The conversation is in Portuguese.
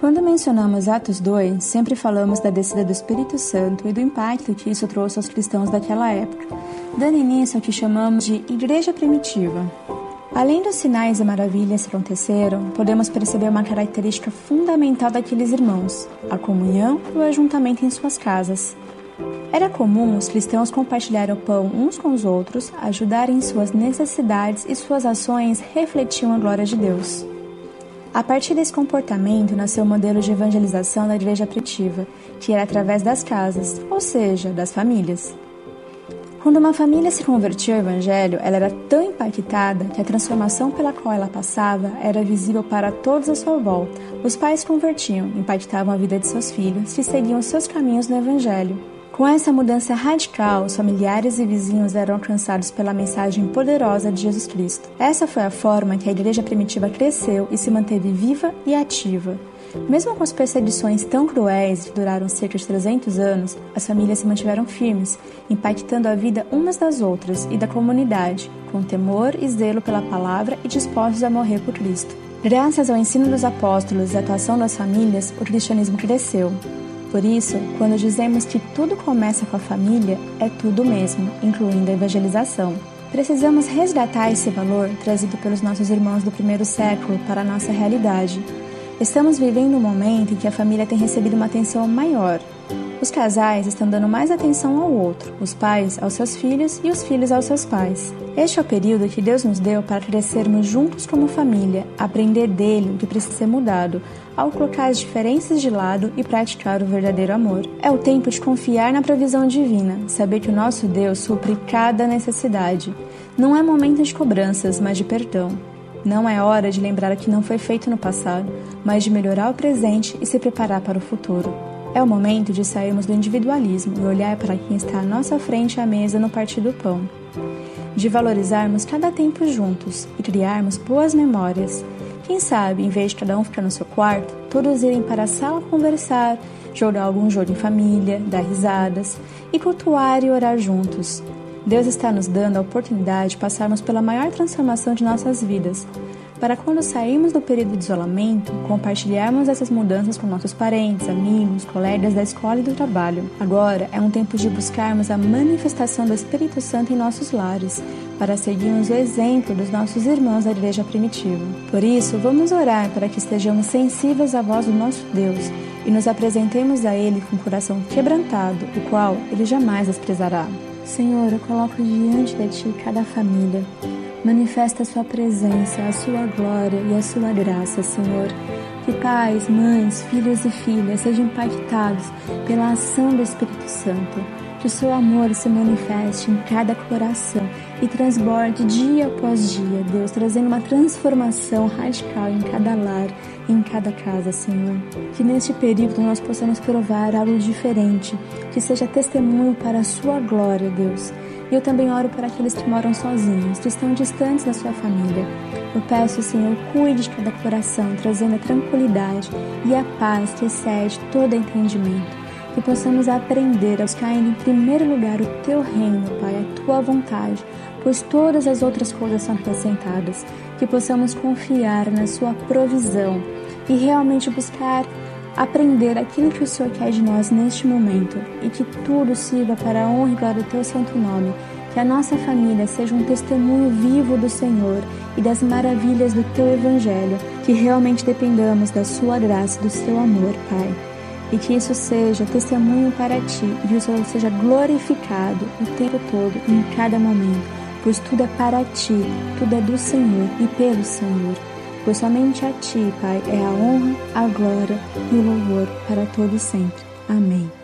Quando mencionamos Atos 2, sempre falamos da descida do Espírito Santo e do impacto que isso trouxe aos cristãos daquela época, dando início ao que chamamos de Igreja Primitiva. Além dos sinais e maravilhas que aconteceram, podemos perceber uma característica fundamental daqueles irmãos: a comunhão e o ajuntamento em suas casas. Era comum os cristãos compartilharem o pão uns com os outros, ajudarem em suas necessidades e suas ações refletiam a glória de Deus. A partir desse comportamento nasceu o modelo de evangelização da igreja primitiva, que era através das casas, ou seja, das famílias. Quando uma família se convertia ao Evangelho, ela era tão impactada que a transformação pela qual ela passava era visível para todos à sua volta. Os pais convertiam, impactavam a vida de seus filhos e seguiam seus caminhos no Evangelho. Com essa mudança radical, os familiares e vizinhos eram alcançados pela mensagem poderosa de Jesus Cristo. Essa foi a forma que a igreja primitiva cresceu e se manteve viva e ativa. Mesmo com as perseguições tão cruéis que duraram cerca de 300 anos, as famílias se mantiveram firmes, impactando a vida umas das outras e da comunidade, com temor e zelo pela palavra e dispostos a morrer por Cristo. Graças ao ensino dos apóstolos e à atuação das famílias, o cristianismo cresceu. Por isso, quando dizemos que tudo começa com a família, é tudo mesmo, incluindo a evangelização. Precisamos resgatar esse valor trazido pelos nossos irmãos do primeiro século para a nossa realidade. Estamos vivendo um momento em que a família tem recebido uma atenção maior. Os casais estão dando mais atenção ao outro, os pais aos seus filhos e os filhos aos seus pais. Este é o período que Deus nos deu para crescermos juntos como família, aprender dele o que precisa ser mudado, ao colocar as diferenças de lado e praticar o verdadeiro amor. É o tempo de confiar na provisão divina, saber que o nosso Deus supre cada necessidade. Não é momento de cobranças, mas de perdão. Não é hora de lembrar o que não foi feito no passado, mas de melhorar o presente e se preparar para o futuro. É o momento de sairmos do individualismo e olhar para quem está à nossa frente à mesa no partir do pão de valorizarmos cada tempo juntos e criarmos boas memórias. Quem sabe, em vez de cada um ficar no seu quarto, todos irem para a sala conversar, jogar algum jogo em família, dar risadas e cultuar e orar juntos. Deus está nos dando a oportunidade de passarmos pela maior transformação de nossas vidas, para quando sairmos do período de isolamento, compartilharmos essas mudanças com nossos parentes, amigos, colegas da escola e do trabalho. Agora é um tempo de buscarmos a manifestação do Espírito Santo em nossos lares, para seguirmos o exemplo dos nossos irmãos da igreja primitiva. Por isso, vamos orar para que estejamos sensíveis à voz do nosso Deus e nos apresentemos a Ele com o coração quebrantado, o qual Ele jamais desprezará. Senhor, eu coloco diante de Ti cada família Manifesta a sua presença, a sua glória e a sua graça, Senhor. Que pais, mães, filhos e filhas sejam impactados pela ação do Espírito Santo. Que o seu amor se manifeste em cada coração e transborde dia após dia, Deus, trazendo uma transformação radical em cada lar, em cada casa, Senhor. Que neste período nós possamos provar algo diferente, que seja testemunho para a sua glória, Deus e eu também oro por aqueles que moram sozinhos, que estão distantes da sua família. Eu peço, Senhor, cuide de cada coração, trazendo a tranquilidade e a paz que excede todo entendimento. Que possamos aprender a buscar em primeiro lugar o teu reino, Pai, a tua vontade, pois todas as outras coisas são acrescentadas. Que possamos confiar na sua provisão e realmente buscar aprender aquilo que o Senhor quer de nós neste momento e que tudo sirva para a honra e glória do teu santo nome. Que a nossa família seja um testemunho vivo do Senhor e das maravilhas do teu evangelho, que realmente dependamos da sua graça do seu amor, Pai. E que isso seja testemunho para ti e o Senhor seja glorificado o tempo todo, em cada momento, pois tudo é para ti, tudo é do Senhor e pelo Senhor pois somente a Ti, Pai, é a honra, a glória e o louvor para todos sempre. Amém.